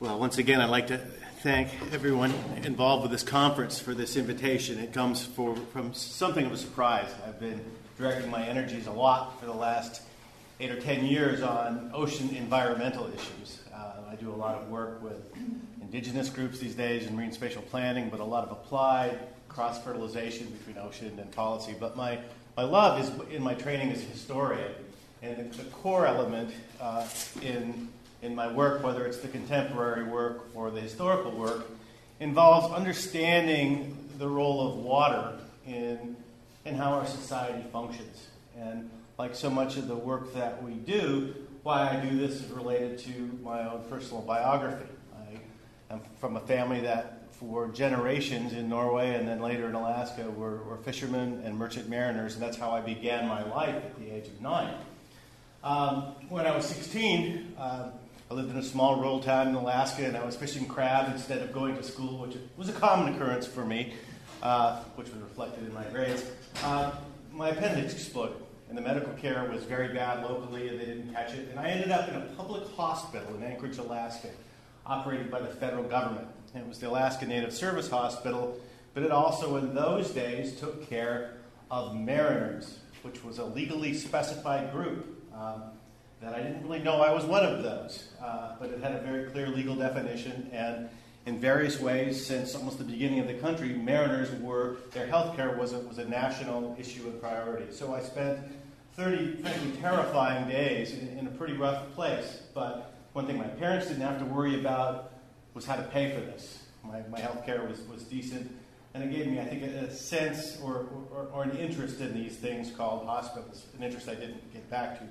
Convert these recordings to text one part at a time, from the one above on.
Well, once again, I'd like to thank everyone involved with this conference for this invitation. It comes for, from something of a surprise. I've been directing my energies a lot for the last eight or ten years on ocean environmental issues. Uh, I do a lot of work with indigenous groups these days in marine spatial planning, but a lot of applied cross fertilization between ocean and policy. But my, my love is in my training as a historian. And the core element uh, in in my work, whether it's the contemporary work or the historical work, involves understanding the role of water in, in how our society functions. And like so much of the work that we do, why I do this is related to my own personal biography. I am from a family that, for generations in Norway and then later in Alaska, were, were fishermen and merchant mariners, and that's how I began my life at the age of nine. Um, when I was 16, uh, I lived in a small rural town in Alaska, and I was fishing crab instead of going to school, which was a common occurrence for me, uh, which was reflected in my grades. Uh, my appendix exploded, and the medical care was very bad locally, and they didn't catch it. And I ended up in a public hospital in Anchorage, Alaska, operated by the federal government. And it was the Alaska Native Service Hospital, but it also, in those days, took care of mariners, which was a legally specified group. Um, that I didn't really know I was one of those, uh, but it had a very clear legal definition. And in various ways, since almost the beginning of the country, mariners were, their health care was a, was a national issue of priority. So I spent 30 frankly terrifying days in, in a pretty rough place. But one thing my parents didn't have to worry about was how to pay for this. My, my health care was, was decent. And it gave me, I think, a, a sense or, or, or, an interest in these things called hospitals, an interest I didn't get back to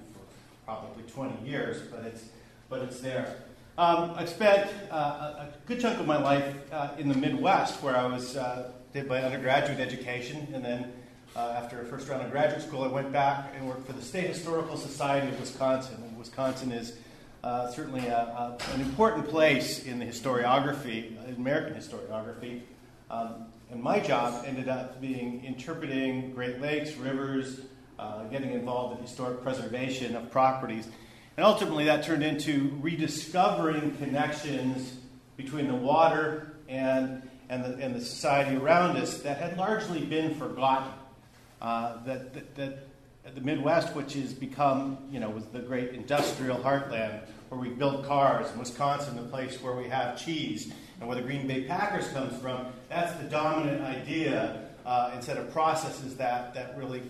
probably 20 years, but it's, but it's there. Um, I spent uh, a, good chunk of my life uh, in the Midwest where I was, uh, did my undergraduate education, and then uh, after a first round of graduate school, I went back and worked for the State Historical Society of Wisconsin. And Wisconsin is uh, certainly a, a, an important place in the historiography, in American historiography. Um, and my job ended up being interpreting Great Lakes, rivers, uh, getting involved in historic preservation of properties. And ultimately, that turned into rediscovering connections between the water and, and, the, and the society around us that had largely been forgotten. Uh, that, that, that the Midwest, which has become, you know, was the great industrial heartland where we build cars, and Wisconsin, the place where we have cheese, and where the Green Bay Packers comes from, that's the dominant idea uh, instead of processes that, that really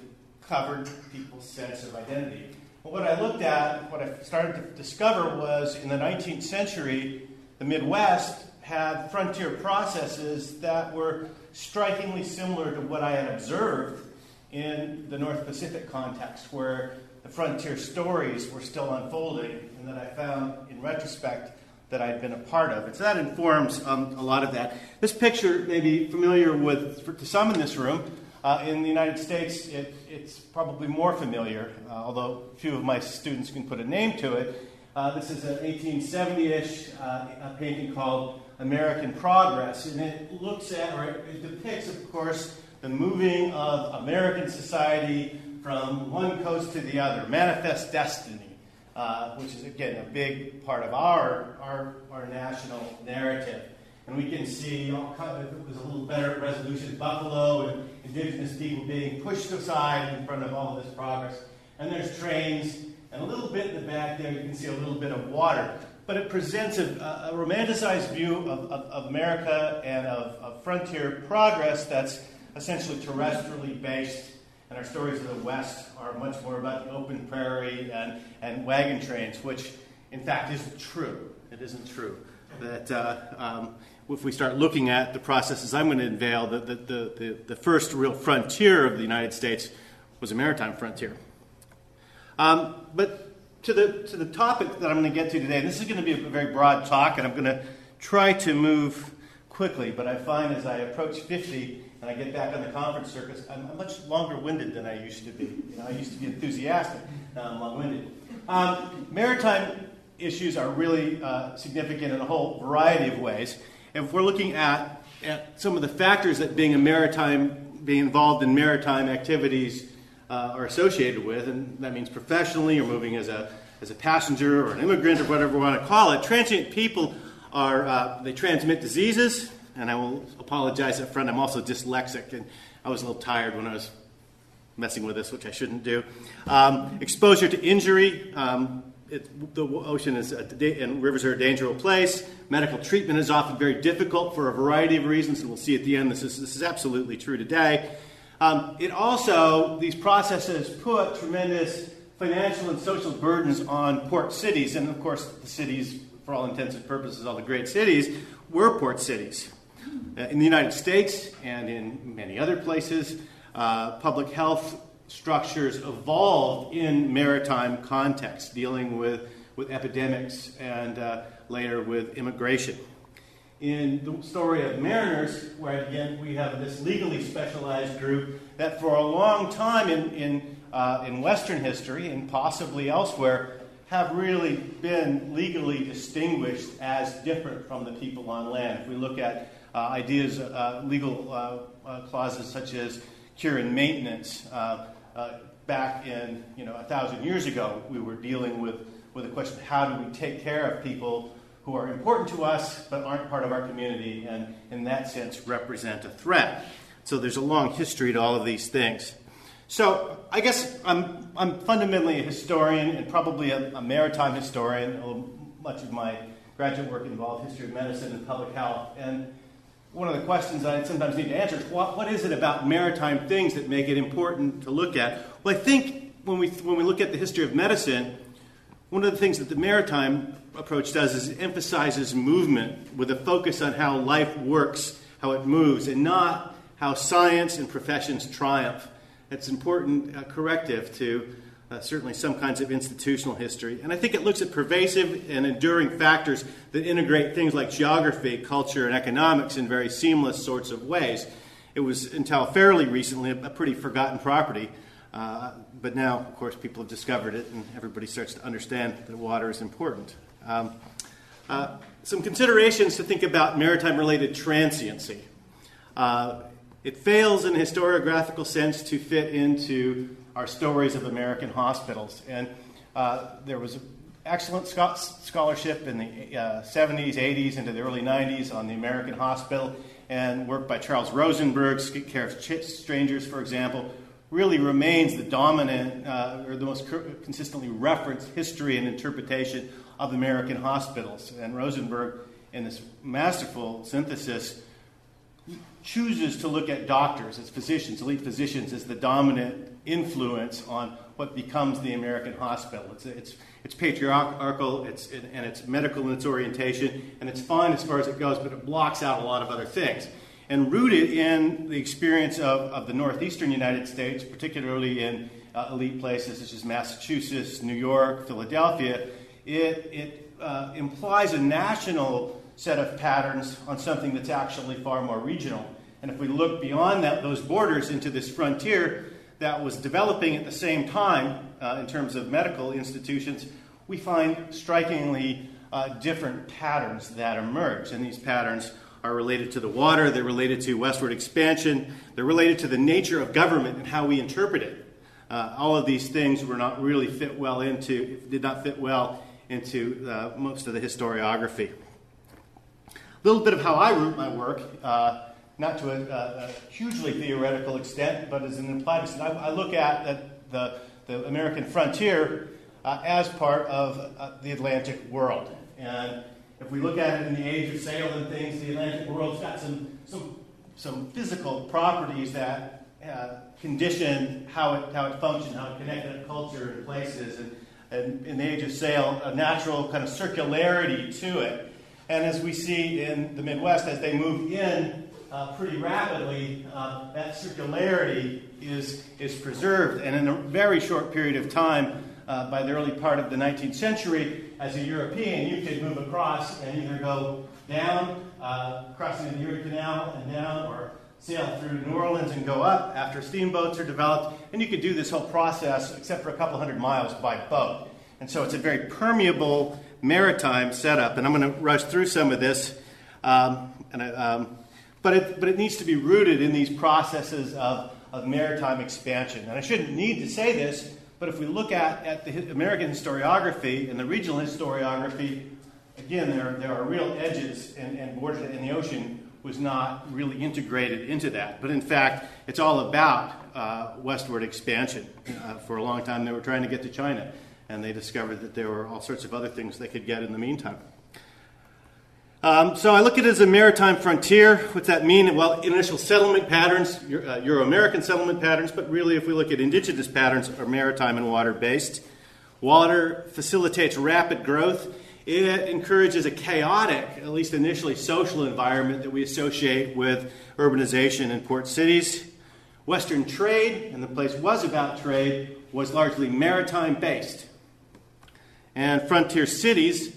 covered people's sense of identity. What I looked at, what I started to discover was in the 19th century, the Midwest had frontier processes that were strikingly similar to what I had observed in the North Pacific context, where the frontier stories were still unfolding, and that I found, in retrospect, that I'd been a part of. And so that informs um, a lot of that. This picture may be familiar with, for, to some in this room. Uh, in the United States, it, it's probably more familiar, uh, although few of my students can put a name to it. Uh, this is an 1870 ish uh, painting called American Progress, and it looks at, or it depicts, of course, the moving of American society from one coast to the other, manifest destiny, uh, which is, again, a big part of our, our, our national narrative. And we can see all kind it was a little better resolution, Buffalo and indigenous people being pushed aside in front of all this progress. And there's trains, and a little bit in the back there, you can see a little bit of water. But it presents a, a romanticized view of, of, of America and of, of, frontier progress that's essentially terrestrially based. And our stories of the West are much more about the open prairie and, and wagon trains, which in fact isn't true. It isn't true. That uh, um, if we start looking at the processes I'm going to unveil, the, the, the, the first real frontier of the United States was a maritime frontier. Um, but to the, to the topic that I'm going to get to today, and this is going to be a very broad talk, and I'm going to try to move quickly, but I find as I approach 50 and I get back on the conference circuit, I'm much longer winded than I used to be. You know, I used to be enthusiastic, now I'm long winded. Um, maritime issues are really uh, significant in a whole variety of ways if we're looking at, at some of the factors that being a maritime, being involved in maritime activities uh, are associated with, and that means professionally or moving as a, as a passenger or an immigrant or whatever we want to call it, transient people are uh, they transmit diseases, and I will apologize up front. I'm also dyslexic, and I was a little tired when I was messing with this, which I shouldn't do. Um, exposure to injury. Um, the ocean is a, and rivers are a dangerous place. Medical treatment is often very difficult for a variety of reasons, and we'll see at the end this is, this is absolutely true today. Um, it also, these processes put tremendous financial and social burdens on port cities, and of course, the cities, for all intents and purposes, all the great cities, were port cities. Uh, in the United States and in many other places, uh, public health structures evolved in maritime contexts, dealing with, with epidemics and uh, later with immigration. In the story of mariners, where again we have this legally specialized group that for a long time in, in, uh, in Western history and possibly elsewhere have really been legally distinguished as different from the people on land. If we look at uh, ideas, uh, legal uh, uh, clauses such as cure and maintenance, uh, uh, back in, you know, a thousand years ago, we were dealing with, with the question how do we take care of people who are important to us but aren't part of our community and, in that sense, represent a threat. So there's a long history to all of these things. So I guess I'm, I'm fundamentally a historian and probably a, a maritime historian. Much of my graduate work involved history of medicine and public health. And one of the questions I sometimes need to answer is what, what is it about maritime things that make it important to look at? Well, I think when we, when we look at the history of medicine, one of the things that the maritime approach does is it emphasizes movement with a focus on how life works, how it moves, and not how science and professions triumph. It's an important uh, corrective to uh, certainly some kinds of institutional history. And I think it looks at pervasive and enduring factors that integrate things like geography, culture, and economics in very seamless sorts of ways. It was until fairly recently a, pretty forgotten property. Uh, but now, of course, people have discovered it, and everybody starts to understand that water is important. Um, uh, some considerations to think about maritime related transiency. Uh, it fails in a historiographical sense to fit into our stories of American hospitals. And uh, there was excellent scholarship in the uh, 70s, 80s, into the early 90s on the American hospital, and work by Charles Rosenberg, Care of Strangers, for example, really remains the dominant uh, or the most consistently referenced history and interpretation of American hospitals. And Rosenberg, in this masterful synthesis, chooses to look at doctors as physicians, elite physicians, as the dominant influence on what becomes the American hospital. It's, it's, it's patriarchal, it's, and it's medical in its orientation, and it's fine as far as it goes, but it blocks out a lot of other things. And rooted in the experience of, of the northeastern United States, particularly in uh, elite places such as Massachusetts, New York, Philadelphia, it, it uh, implies a national set of patterns on something that's actually far more regional. And if we look beyond that, those borders into this frontier, that was developing at the same time uh, in terms of medical institutions, we find strikingly uh, different patterns that emerge. And these patterns are related to the water, they're related to westward expansion, they're related to the nature of government and how we interpret it. Uh, all of these things were not really fit well into, did not fit well into uh, most of the historiography. A little bit of how I root my work. Uh, not to a, a, hugely theoretical extent, but as an implied extent. I, I look at the, the, the American frontier uh, as part of uh, the Atlantic world. And if we look at it in the age of sail and things, the Atlantic world's got some, some, some physical properties that uh, condition how it, how it functions, how it connected culture and places. And, and in the age of sail, a natural kind of circularity to it. And as we see in the Midwest, as they move in uh, pretty rapidly, uh, that circularity is, is preserved. And in a very short period of time, uh, by the early part of the 19th century, as a European, you could move across and either go down, uh, crossing the Erie Canal and down, or sail through New Orleans and go up after steamboats are developed. And you could do this whole process, except for a couple hundred miles, by boat. And so it's a very permeable maritime setup. And I'm going to rush through some of this. Um, and I, um, but it, but it needs to be rooted in these processes of, of maritime expansion. And I shouldn't need to say this, but if we look at, at the American historiography and the regional historiography, again, there, there are real edges and, and borders, in the ocean was not really integrated into that. But in fact, it's all about uh, westward expansion. Uh, for a long time, they were trying to get to China, and they discovered that there were all sorts of other things they could get in the meantime. Um, so I look at it as a maritime frontier. What's that mean? Well, initial settlement patterns, uh, Euro American settlement patterns, but really, if we look at indigenous patterns, are maritime and water based. Water facilitates rapid growth. It encourages a chaotic, at least initially, social environment that we associate with urbanization in port cities. Western trade, and the place was about trade, was largely maritime based. And frontier cities,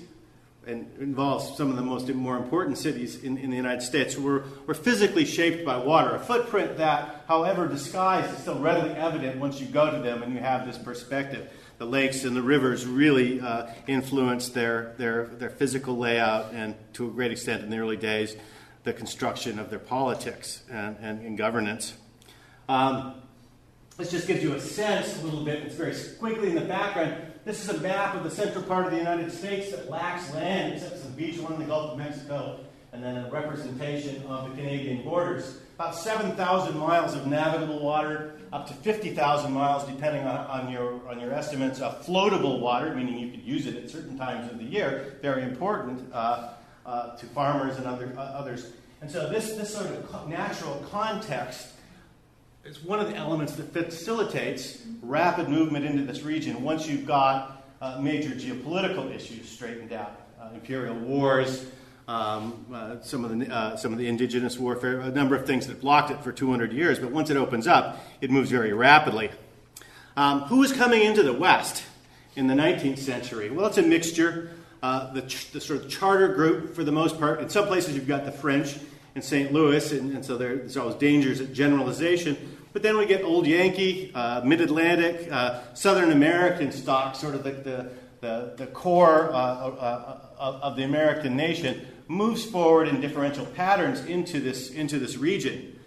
and involves some of the most more important cities in, in the United States, were, were physically shaped by water. A footprint that, however disguised, is still readily evident once you go to them and you have this perspective the lakes and the rivers really uh, influenced their, their, their physical layout and, to a great extent in the early days, the construction of their politics and, and, and governance. Um, this just gives you a sense a little bit. It's very squiggly in the background. This is a map of the central part of the United States that lacks land except the beach along the Gulf of Mexico and then a representation of the Canadian borders. About 7,000 miles of navigable water, up to 50,000 miles, depending on, on, your, on your estimates, of floatable water, meaning you could use it at certain times of the year, very important uh, uh, to farmers and other, uh, others. And so, this, this sort of natural context is one of the elements that facilitates rapid movement into this region once you've got uh, major geopolitical issues straightened out. Uh, imperial wars, um, uh, some, of the, uh, some of the indigenous warfare, a number of things that blocked it for 200 years. But once it opens up, it moves very rapidly. Um, who was coming into the West in the 19th century? Well, it's a mixture. Uh, the, ch- the, sort of charter group, for the most part. In some places, you've got the French in St. Louis, and, and so there, there's always dangers at generalization. But then we get Old Yankee, uh, Mid Atlantic, uh, Southern American stock, sort of the, the, the, the core uh, uh, of, of the American nation moves forward in differential patterns into this, into this region.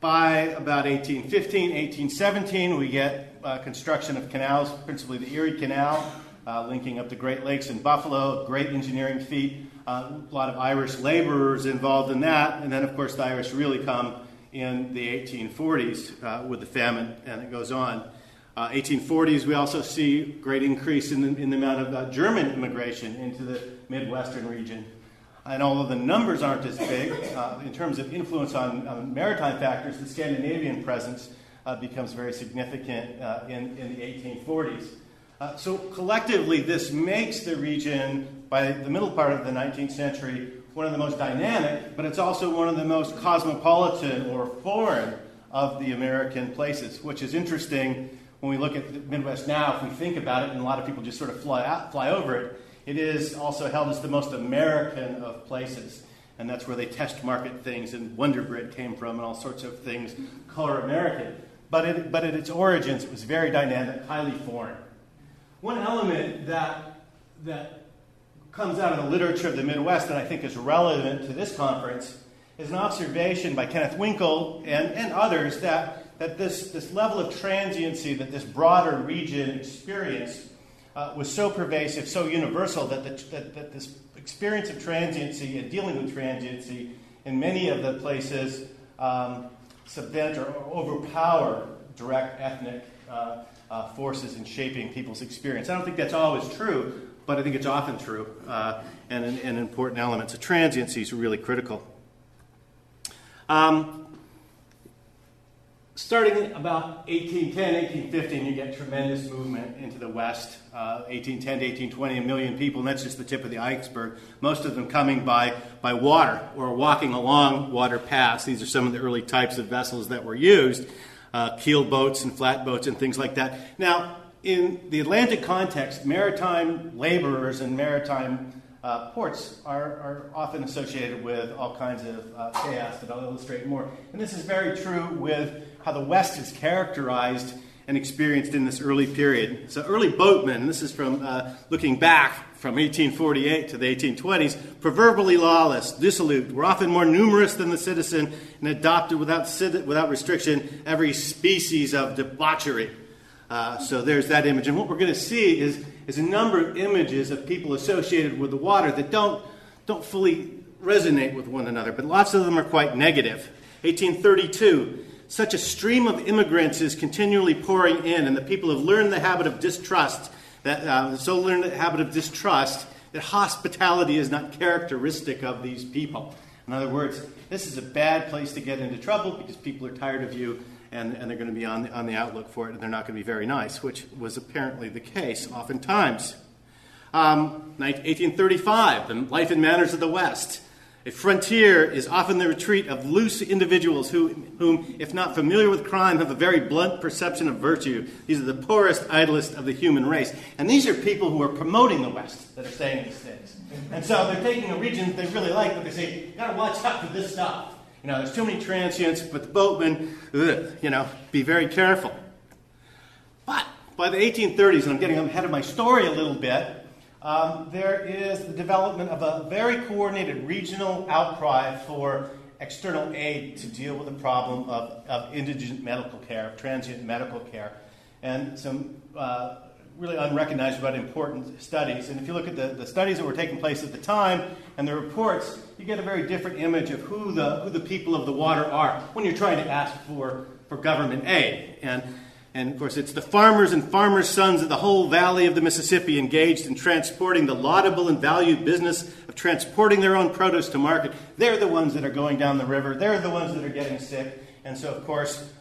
By about 1815, 1817, we get uh, construction of canals, principally the Erie Canal, uh, linking up the Great Lakes and Buffalo, great engineering feat. A lot of Irish laborers involved in that. And then, of course, the Irish really come in the 1840s uh, with the famine, and it goes on. 1840s, uh, we also see great increase in the, in the amount of uh, German immigration into the Midwestern region. And although the numbers aren't as big, uh, in terms of influence on, on, maritime factors, the Scandinavian presence uh, becomes very significant uh, in, in, the 1840s. Uh, so collectively, this makes the region, by the middle part of the 19th century, one of the most dynamic, but it's also one of the most cosmopolitan or foreign of the American places, which is interesting when we look at the Midwest now. If we think about it, and a lot of people just sort of fly, out, fly over it, it is also held as the most American of places. And that's where they test market things, and Wonder Bread came from, and all sorts of things, color American. But, it, but at its origins, it was very dynamic, highly foreign. One element that, that comes out of the literature of the Midwest that I think is relevant to this conference is an observation by Kenneth Winkle and, and others that, that this, this level of transiency that this broader region experienced uh, was so pervasive, so universal, that, the, that, that, this experience of transiency and dealing with transiency in many of the places um, subvent or overpower direct ethnic uh, uh, forces in shaping people's experience. I don't think that's always true, but I think it's often true uh, and an, an, important element. So transiency is really critical. Um, starting about 1810, 1815, you get tremendous movement into the West. Uh, 1810 to 1820, a million people, and that's just the tip of the iceberg. Most of them coming by, by water or walking along water paths. These are some of the early types of vessels that were used uh, keel boats and flatboats and things like that. Now, in the Atlantic context, maritime laborers and maritime uh, ports are, are, often associated with all kinds of uh, chaos that I'll illustrate more. And this is very true with how the West is characterized and experienced in this early period. So, early boatmen, this is from uh, looking back from 1848 to the 1820s, proverbially lawless, dissolute, were often more numerous than the citizen and adopted without, without restriction every species of debauchery. Uh, so there's that image. And what we're going to see is, is a number of images of people associated with the water that don't, don't fully resonate with one another, but lots of them are quite negative. 1832, such a stream of immigrants is continually pouring in, and the people have learned the habit of distrust, that, uh, so learned the habit of distrust that hospitality is not characteristic of these people. In other words, this is a bad place to get into trouble because people are tired of you and, and they're going to be on the, on the outlook for it, and they're not going to be very nice, which was apparently the case oftentimes. Um, 1835, the life and manners of the West. A frontier is often the retreat of loose individuals who, whom, if not familiar with crime, have a very blunt perception of virtue. These are the poorest, idlest of the human race. And these are people who are promoting the West that are saying these things. And so they're taking a region that they really like, but they say, you gotta watch out for this stuff. You know, there's too many transients, but the boatmen, ugh, you know, be very careful. But by the 1830s, and I'm getting ahead of my story a little bit, um, there is the development of a very coordinated regional outcry for external aid to deal with the problem of, of indigent medical care, transient medical care, and some uh, really unrecognized but important studies. And if you look at the, the studies that were taking place at the time and the reports, you get a very different image of who the, who the people of the water are when you're trying to ask for, for government aid. And and of course, it's the farmers and farmers' sons of the whole valley of the Mississippi engaged in transporting the laudable and valued business of transporting their own produce to market. They're the ones that are going down the river. They're the ones that are getting sick. And so, of course,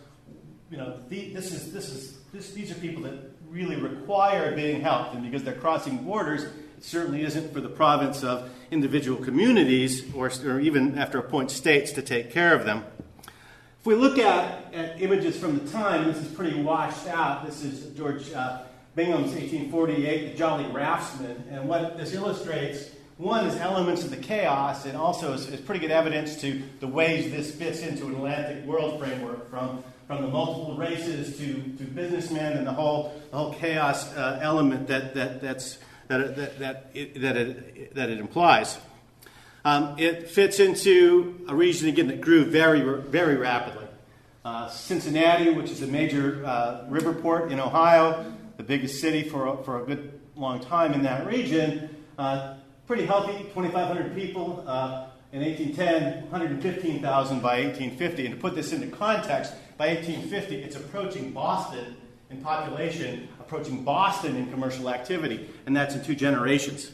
you know, the, this is, this is, this, these are people that really require being helped. And because they're crossing borders, it certainly isn't for the province of individual communities or, or even, after a point, states to take care of them we look at, at images from the time, this is pretty washed out. This is George uh, Bingham's 1848, The Jolly Raftsman. And what this illustrates, one is elements of the chaos, and also is, is pretty good evidence to the ways this fits into an Atlantic world framework from, from the multiple races to, to businessmen and the whole, the whole chaos uh, element that, that, that's, that, that, that, it, that, it, that it implies. Um, it fits into a region, again, that grew very, very rapidly. Uh, Cincinnati, which is a major uh, river port in Ohio, the biggest city for, for a good long time in that region, uh, pretty healthy, 2,500 people. Uh, in 1810, 115,000 by 1850. And to put this into context, by 1850, it's approaching Boston in population, approaching Boston in commercial activity, and that's in two generations.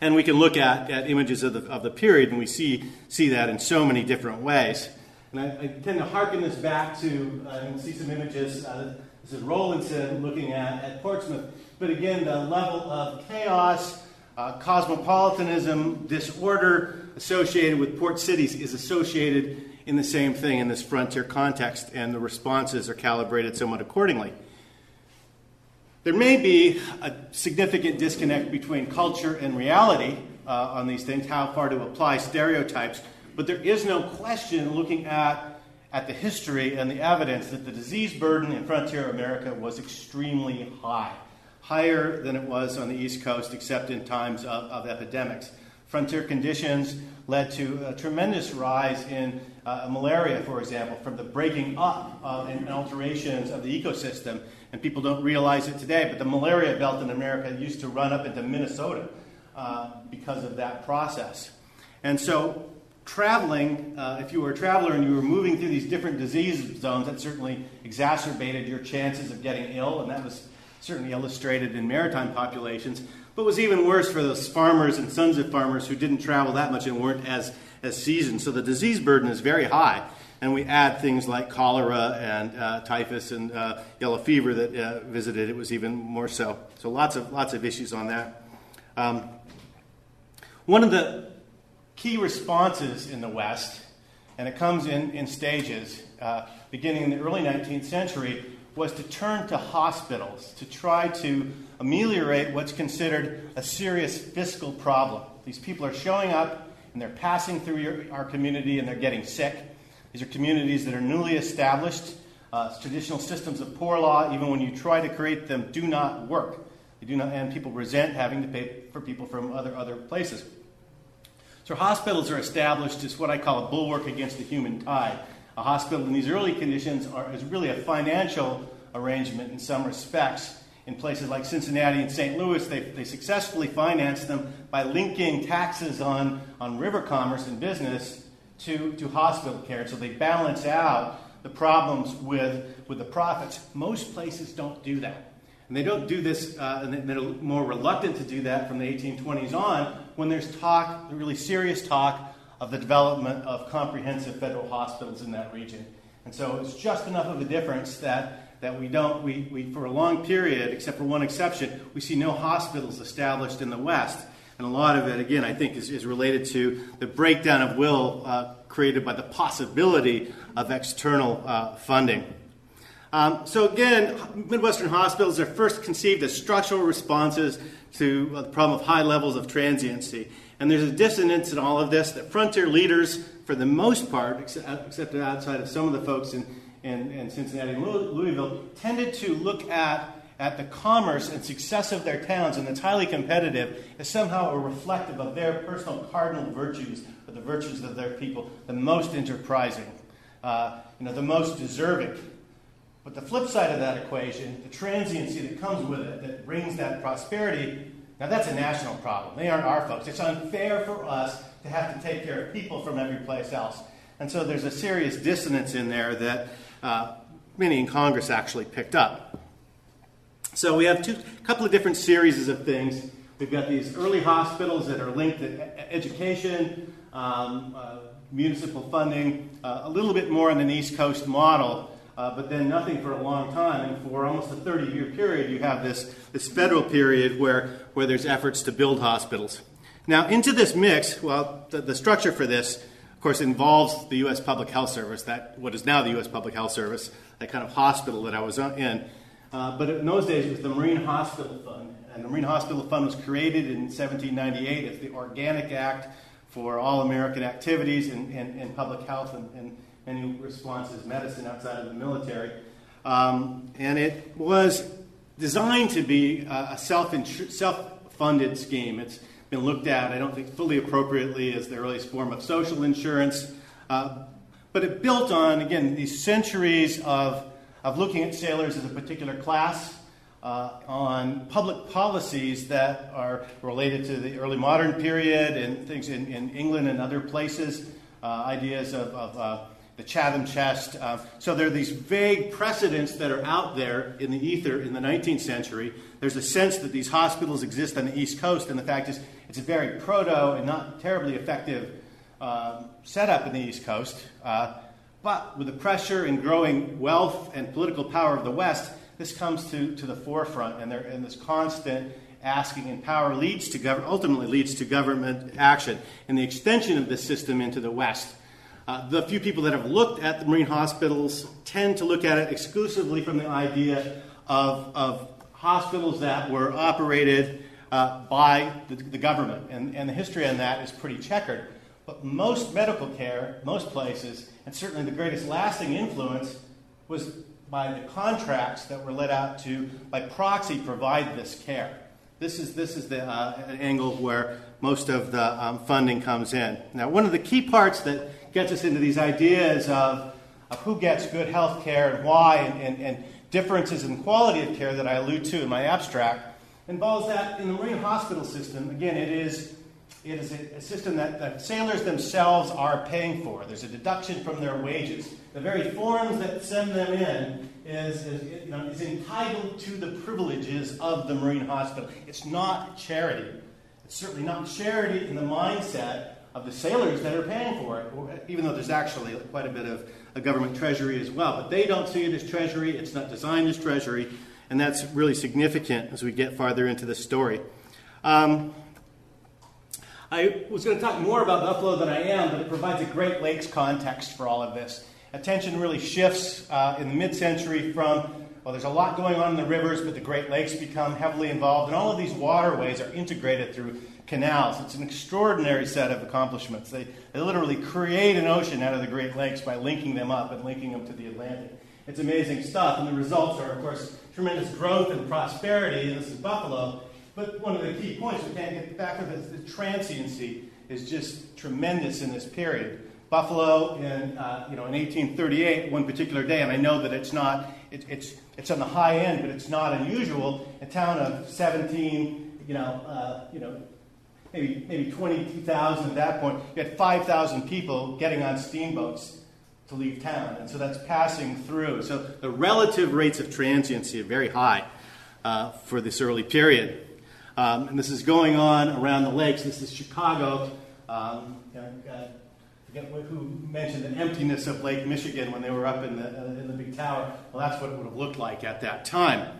And we can look at, at images of the, of the period, and we see, see that in so many different ways. And I, I tend to harken this back to, uh, and see some images. Uh, this is Rowlandson looking at, at Portsmouth. But again, the level of chaos, uh, cosmopolitanism, disorder associated with port cities is associated in the same thing in this frontier context, and the responses are calibrated somewhat accordingly. There may be a significant disconnect between culture and reality uh, on these things, how far to apply stereotypes, but there is no question looking at, at the history and the evidence that the disease burden in frontier America was extremely high, higher than it was on the East Coast, except in times of, of epidemics. Frontier conditions led to a tremendous rise in uh, malaria, for example, from the breaking up of, and alterations of the ecosystem and people don't realize it today, but the malaria belt in America used to run up into Minnesota uh, because of that process. And so, traveling, uh, if you were a traveler and you were moving through these different disease zones, that certainly exacerbated your chances of getting ill, and that was certainly illustrated in maritime populations. But was even worse for those farmers and sons of farmers who didn't travel that much and weren't as, as seasoned. So the disease burden is very high and we add things like cholera and uh, typhus and uh, yellow fever that uh, visited, it was even more so. So lots of lots of issues on that. Um, one of the key responses in the West, and it comes in in stages, uh, beginning in the early 19th century, was to turn to hospitals to try to ameliorate what's considered a serious fiscal problem. These people are showing up and they're passing through your, our community and they're getting sick these are communities that are newly established. Uh, traditional systems of poor law, even when you try to create them, do not work. They do not, and people resent having to pay for people from other, other places. So hospitals are established as what I call a bulwark against the human tide. A hospital in these early conditions are, is really a financial arrangement in some respects. In places like Cincinnati and St. Louis, they, they successfully financed them by linking taxes on, on river commerce and business to, to hospital care. So they balance out the problems with, with the profits. Most places don't do that. And they don't do this, uh, and they're more reluctant to do that from the 1820s on when there's talk, really serious talk, of the development of comprehensive federal hospitals in that region. And so it's just enough of a difference that, that we don't, we, we, for a long period, except for one exception, we see no hospitals established in the West. And a lot of it, again, I think is, is related to the breakdown of will uh, created by the possibility of external uh, funding. Um, so, again, Midwestern hospitals are first conceived as structural responses to uh, the problem of high levels of transiency. And there's a dissonance in all of this that frontier leaders, for the most part, except outside of some of the folks in, in, in Cincinnati and Louisville, tended to look at at the commerce and success of their towns and it's highly competitive as somehow a reflective of their personal cardinal virtues or the virtues of their people, the most enterprising, uh, you know, the most deserving. But the flip side of that equation, the transiency that comes with it, that brings that prosperity, now that's a national problem. They aren't our folks. It's unfair for us to have to take care of people from every place else. And so there's a serious dissonance in there that uh, many in Congress actually picked up. So we have a couple of different series of things. We've got these early hospitals that are linked to education, um, uh, municipal funding, uh, a little bit more on an East Coast model, uh, but then nothing for a long time. And for almost a 30 year period, you have this, this federal period where, where there's efforts to build hospitals. Now, into this mix, well, the, the structure for this, of course, involves the U.S. Public Health Service, that what is now the U.S. Public Health Service, that kind of hospital that I was in. Uh, but in those days, it was the Marine Hospital Fund. And the Marine Hospital Fund was created in 1798 as the Organic Act for all American activities in, in, in public health and, and, many is medicine outside of the military. Um, and it was designed to be a self funded scheme. It's been looked at, I don't think, fully appropriately as the earliest form of social insurance. Uh, but it built on, again, these centuries of of looking at sailors as a particular class, uh, on public policies that are related to the early modern period and things in, in England and other places, uh, ideas of, of uh, the Chatham chest. Uh, so there are these vague precedents that are out there in the ether in the 19th century. There's a sense that these hospitals exist on the East Coast, and the fact is it's a very proto and not terribly effective uh, setup in the East Coast. Uh, but with the pressure and growing wealth and political power of the West, this comes to, to the forefront, and, there, and this constant asking and power leads to gov- ultimately leads to government action and the extension of this system into the West. Uh, the few people that have looked at the marine hospitals tend to look at it exclusively from the idea of, of hospitals that were operated uh, by the, the government, and, and the history on that is pretty checkered. But most medical care, most places, and certainly the greatest lasting influence was by the contracts that were let out to, by proxy, provide this care. This is, this is the uh, angle where most of the um, funding comes in. Now, one of the key parts that gets us into these ideas of, of who gets good health care and why, and, and, and differences in quality of care that I allude to in my abstract, involves that in the marine hospital system, again, it is it is a, system that, that sailors themselves are paying for. There's a deduction from their wages. The very forms that send them in is, is, you know, is entitled to the privileges of the Marine Hospital. It's not charity. It's certainly not charity in the mindset of the sailors that are paying for it, even though there's actually quite a bit of a government treasury as well. But they don't see it as treasury. It's not designed as treasury. And that's really significant as we get farther into the story. Um, I was going to talk more about Buffalo than I am, but it provides a Great Lakes context for all of this. Attention really shifts uh, in the mid century from, well, there's a lot going on in the rivers, but the Great Lakes become heavily involved, and all of these waterways are integrated through canals. It's an extraordinary set of accomplishments. They, they literally create an ocean out of the Great Lakes by linking them up and linking them to the Atlantic. It's amazing stuff, and the results are, of course, tremendous growth and prosperity. And this is Buffalo. But one of the key points we can't get back to is the transiency is just tremendous in this period. Buffalo in, uh, you know, in 1838, one particular day, and I know that it's not it, it's, it's on the high end, but it's not unusual. A town of 17, you know, uh, you know, maybe, maybe 22,000 at that point, you had 5,000 people getting on steamboats to leave town. And so that's passing through. So the relative rates of transiency are very high uh, for this early period. Um, and this is going on around the lakes. This is Chicago. Um, uh, who mentioned the emptiness of Lake Michigan when they were up in the, uh, in the big tower. Well, that's what it would have looked like at that time.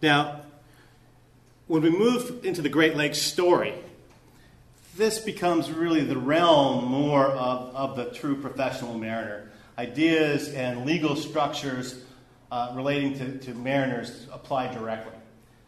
Now, when we move into the Great Lakes story, this becomes really the realm more of, of the true professional mariner. Ideas and legal structures uh, relating to, to mariners apply directly.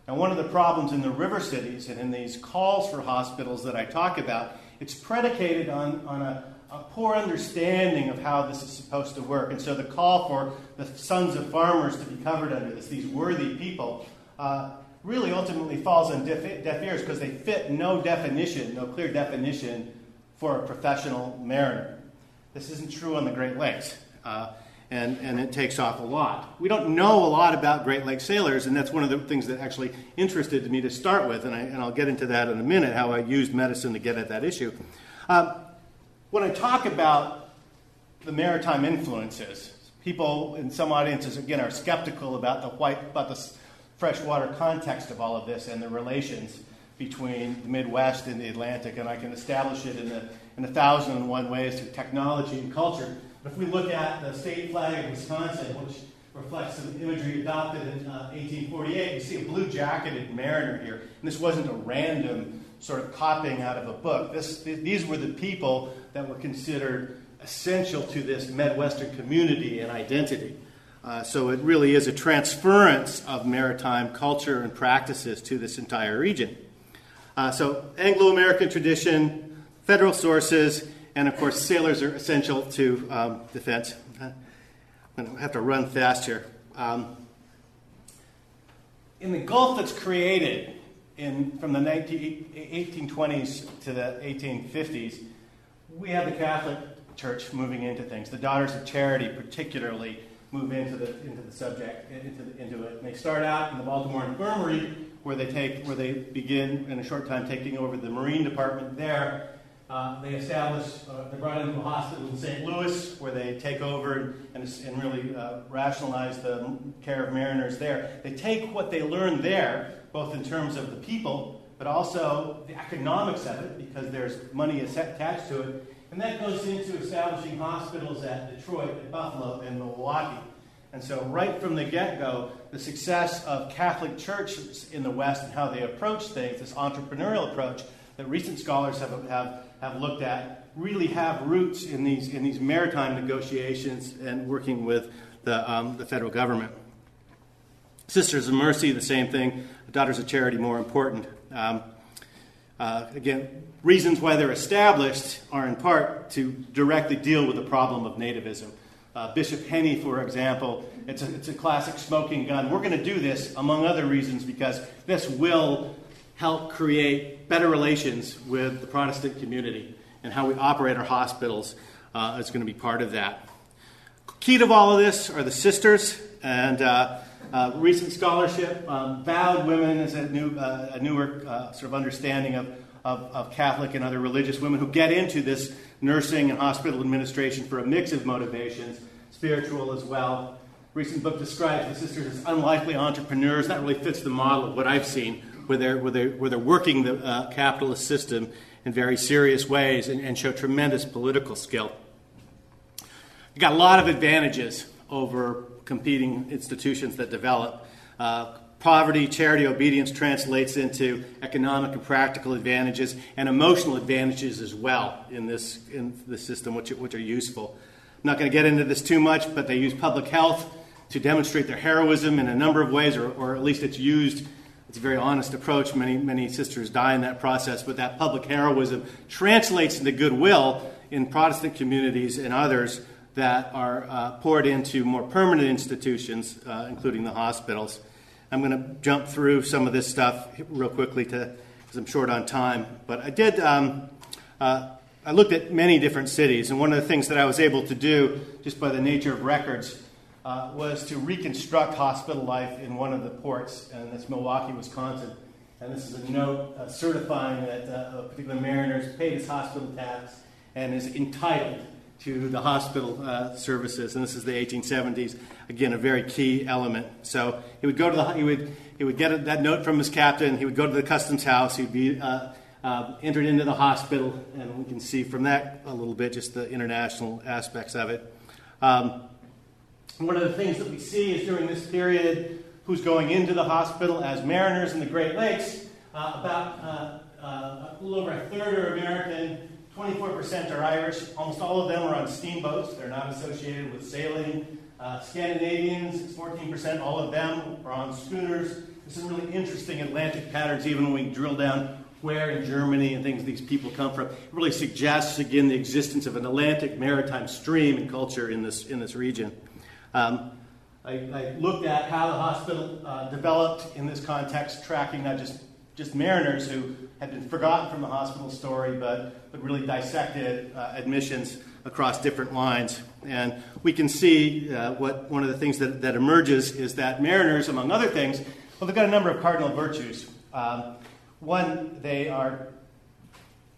Now, one of the problems in the river cities and in these calls for hospitals that I talk about, it's predicated on, on a, a poor understanding of how this is supposed to work. And so the call for the sons of farmers to be covered under this, these worthy people, uh, really ultimately falls on deaf, deaf ears because they fit no definition, no clear definition for a professional mariner. This isn't true on the Great Lakes. Uh, and, and it takes off a lot. We don't know a lot about Great Lakes sailors, and that's one of the things that actually interested me to start with, and, I, and I'll get into that in a minute, how I used medicine to get at that issue. Um, when I talk about the maritime influences, people in some audiences, again, are skeptical about the white, about the freshwater context of all of this and the relations between the Midwest and the Atlantic, and I can establish it in, in a thousand and one ways through technology and culture. If we look at the state flag of Wisconsin, which reflects some imagery adopted in uh, 1848, you see a blue jacketed mariner here. And this wasn't a random sort of copying out of a book. This, these were the people that were considered essential to this Midwestern community and identity. Uh, so it really is a transference of maritime culture and practices to this entire region. Uh, so Anglo American tradition, federal sources, and of course, sailors are essential to um, defense. I'm going to have to run fast here. Um, in the gulf that's created in, from the 19, 1820s to the 1850s, we have the Catholic Church moving into things. The Daughters of Charity, particularly, move into the into the subject into the, into it. And they start out in the Baltimore Infirmary, where they take where they begin in a short time taking over the Marine Department there. Uh, they establish, uh, they're brought into a hospital in St. Louis where they take over and, and really uh, rationalize the care of mariners there. They take what they learn there, both in terms of the people, but also the economics of it, because there's money attached to it, and that goes into establishing hospitals at Detroit, at Buffalo, and Milwaukee. And so, right from the get go, the success of Catholic churches in the West and how they approach things, this entrepreneurial approach that recent scholars have, have, have looked at, really have roots in these, in these maritime negotiations and working with the, um, the federal government. Sisters of Mercy, the same thing. Daughters of Charity, more important. Um, uh, again, reasons why they're established are in part to directly deal with the problem of nativism. Uh, Bishop Henni, for example, it's a, it's a classic smoking gun. We're going to do this, among other reasons, because this will help create better relations with the Protestant community and how we operate our hospitals uh, is going to be part of that. Key to all of this are the sisters, and uh, uh, recent scholarship, um, vowed women is a, new, uh, a newer uh, sort of understanding of, of, of, Catholic and other religious women who get into this nursing and hospital administration for a mix of motivations, spiritual as well. Recent book describes the sisters as unlikely entrepreneurs. That really fits the model of what I've seen, where they're, where they're, where they're working the uh, capitalist system in very serious ways and, and show tremendous political skill. You've got a lot of advantages over competing institutions that develop. Uh, poverty, charity, obedience translates into economic and practical advantages and emotional advantages as well in this in the system, which, which are useful. I'm not going to get into this too much, but they use public health to demonstrate their heroism in a number of ways, or, or at least it's used. It's a very honest approach. Many, many sisters die in that process, but that public heroism translates into goodwill in Protestant communities and others that are uh, poured into more permanent institutions, uh, including the hospitals. I'm going to jump through some of this stuff real quickly because I'm short on time. But I did um, uh, I looked at many different cities, and one of the things that I was able to do, just by the nature of records, uh, was to reconstruct hospital life in one of the ports, and that's Milwaukee, Wisconsin. And this is a note uh, certifying that uh, a particular mariner paid his hospital tax and is entitled to the hospital uh, services. And this is the 1870s. Again, a very key element. So he would go to the he would he would get a, that note from his captain. He would go to the customs house. He'd be uh, uh, entered into the hospital, and we can see from that a little bit just the international aspects of it. Um, one of the things that we see is during this period, who's going into the hospital as mariners in the Great Lakes. Uh, about uh, uh, a little over a third are American, 24% are Irish. Almost all of them are on steamboats. They're not associated with sailing. Uh, Scandinavians, 14%, all of them are on schooners. There's some really interesting Atlantic patterns, even when we drill down where in Germany and things these people come from. It really suggests, again, the existence of an Atlantic maritime stream and culture in this, in this region. Um, I, I, looked at how the hospital uh, developed in this context, tracking not just, just mariners who had been forgotten from the hospital story, but, but really dissected uh, admissions across different lines. And we can see uh, what one of the things that, that emerges is that mariners, among other things, well, they've got a number of cardinal virtues. Um, one, they are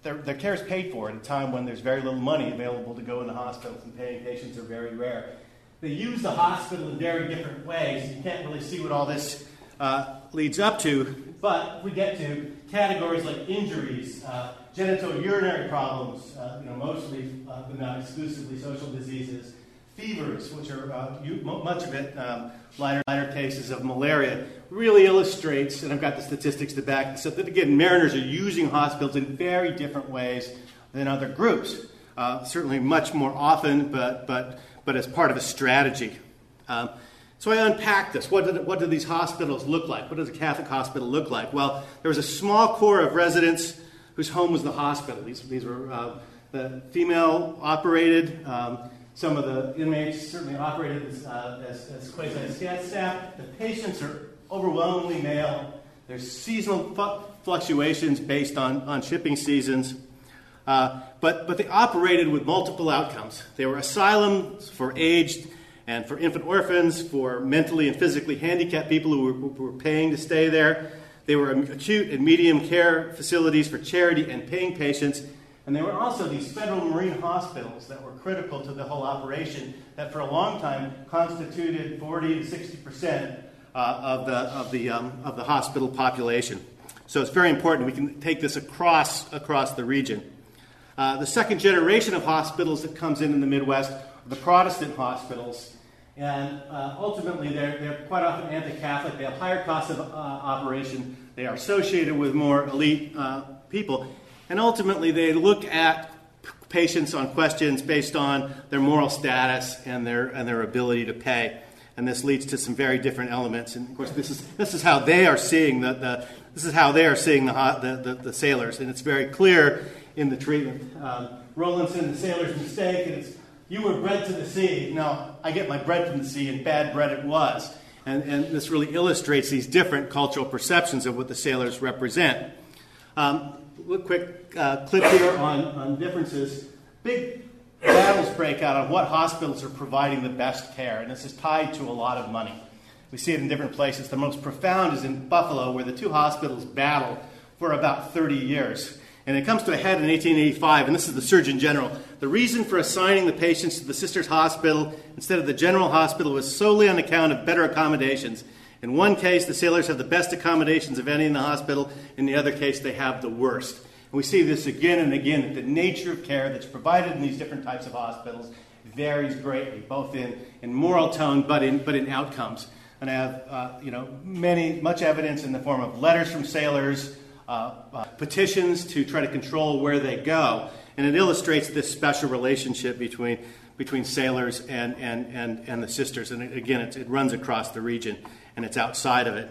their, their care is paid for at a time when there's very little money available to go into hospitals, and paying patients are very rare. They use the hospital in very different ways. You can't really see what all this uh, leads up to, but we get to categories like injuries, uh, genitourinary problems, uh, you know, mostly uh, but not exclusively social diseases, fevers, which are uh, much of it um, lighter, lighter cases of malaria, really illustrates, and I've got the statistics to back this up, that again, mariners are using hospitals in very different ways than other groups. Uh, certainly much more often, but, but, but as part of a strategy. Um, so I unpacked this. What did, what did these hospitals look like? What does a Catholic hospital look like? Well, there was a small core of residents whose home was the hospital. These, these were uh, the female operated. Um, some of the inmates certainly operated as, uh, as, as quasi-staff. The patients are overwhelmingly male. There's seasonal fluctuations based on, on shipping seasons. Uh, but, but they operated with multiple outcomes. They were asylums for aged and for infant orphans, for mentally and physically handicapped people who were, who were paying to stay there. They were acute and medium care facilities for charity and paying patients. And there were also these federal marine hospitals that were critical to the whole operation that for a long time constituted 40 to 60 percent uh, of, the, of, the, um, of the hospital population. So it's very important. We can take this across, across the region. Uh, the second generation of hospitals that comes in in the Midwest are the Protestant hospitals. And uh, ultimately, they're, they're quite often anti Catholic. They have higher costs of uh, operation. They are associated with more elite uh, people. And ultimately, they look at patients on questions based on their moral status and their, and their ability to pay and this leads to some very different elements. And of course, this is this is how they are seeing the, the this is how they are seeing the, the, the, the sailors, and it's very clear in the treatment. Um, Rowlandson, the sailor's mistake, and it's you were bred to the sea. Now I get my bread from the sea, and bad bread it was. And, and this really illustrates these different cultural perceptions of what the sailors represent. Um, a quick uh, clip here on, on differences. Big battles break out on what hospitals are providing the best care, and this is tied to a lot of money. We see it in different places. The most profound is in Buffalo, where the two hospitals battle for about 30 years. And it comes to a head in 1885, and this is the Surgeon General. The reason for assigning the patients to the Sisters Hospital instead of the General Hospital was solely on account of better accommodations. In one case, the sailors have the best accommodations of any in the hospital. In the other case, they have the worst. And we see this again and again that the nature of care that's provided in these different types of hospitals varies greatly, both in, in moral tone but in, but in outcomes. And I have uh, you know, many, much evidence in the form of letters from sailors, Uh, uh, petitions to try to control where they go. And it illustrates this special relationship between, between sailors and, and, and, and the sisters. And it, again, it, it runs across the region and it's outside of it.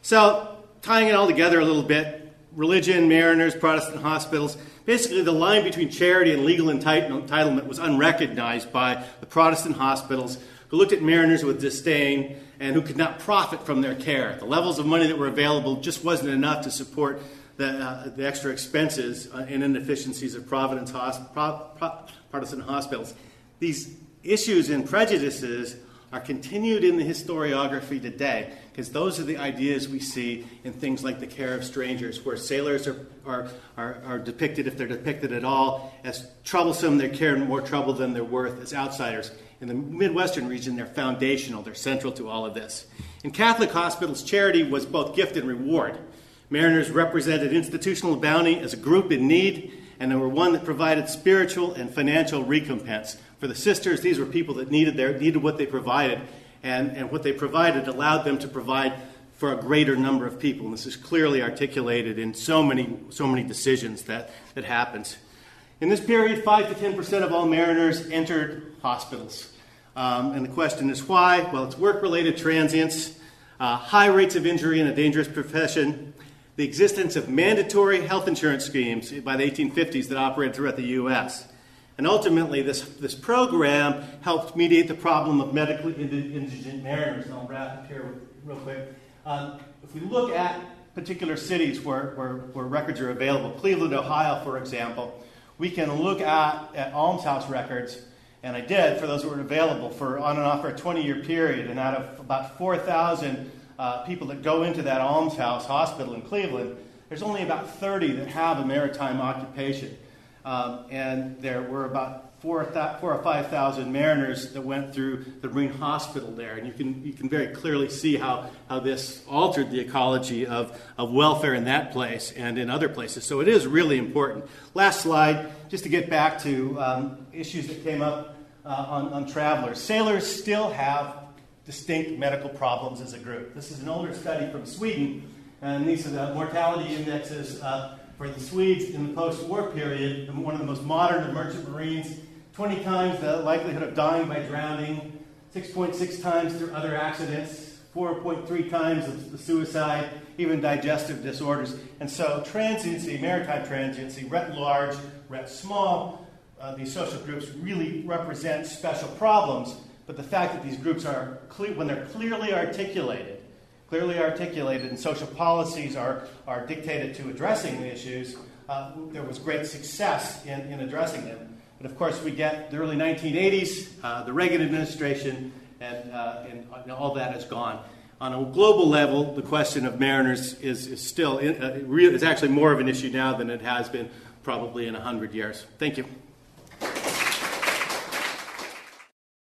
So, tying it all together a little bit, religion, mariners, Protestant hospitals. Basically, the line between charity and legal entitlement was unrecognized by the Protestant hospitals who looked at mariners with disdain and who could not profit from their care. The levels of money that were available just wasn't enough to support the, uh, the extra expenses uh, and inefficiencies of Providence hosp- Pro- Pro- Protestant hospitals. These issues and prejudices are continued in the historiography today because those are the ideas we see in things like the care of strangers, where sailors are, are, are, are depicted, if they're depicted at all, as troublesome, they're carrying more trouble than they're worth as outsiders. In the Midwestern region, they're foundational, they're central to all of this. In Catholic hospitals, charity was both gift and reward. Mariners represented institutional bounty as a group in need, and they were one that provided spiritual and financial recompense. For the sisters, these were people that needed, their, needed what they provided, and, and what they provided allowed them to provide for a greater number of people. And this is clearly articulated in so many, so many decisions that, that happens. In this period, 5 to 10% of all mariners entered hospitals. Um, and the question is why? Well, it's work related transients, uh, high rates of injury in a dangerous profession, the existence of mandatory health insurance schemes by the 1850s that operated throughout the U.S. And ultimately, this, this program helped mediate the problem of medically indigent mariners. And I'll wrap up here real quick. Um, if we look at particular cities where, where, where, records are available, Cleveland, Ohio, for example, we can look at, at almshouse records, and I did for those that were available for on and off for a 20 year period. And out of about 4,000 uh, people that go into that almshouse hospital in Cleveland, there's only about 30 that have a maritime occupation. Um, and there were about four, or 5,000 mariners that went through the Marine Hospital there. And you can, you can very clearly see how, how this altered the ecology of, of welfare in that place and in other places. So it is really important. Last slide, just to get back to um, issues that came up uh, on, on travelers. Sailors still have distinct medical problems as a group. This is an older study from Sweden, and these are the mortality indexes uh, for the Swedes in the post war period, one of the most modern of merchant marines. 20 times the likelihood of dying by drowning, 6.6 times through other accidents, 4.3 times of the suicide, even digestive disorders. And so, transiency, maritime transiency, writ large, writ small, uh, these social groups really represent special problems but the fact that these groups are, clear, when they're clearly articulated, clearly articulated, and social policies are, are dictated to addressing the issues, uh, there was great success in, in addressing them. But of course, we get the early 1980s, uh, the Reagan administration, and, uh, and, all that is gone. On a global level, the question of mariners is, is still, in, uh, it's actually more of an issue now than it has been probably in 100 years. Thank you.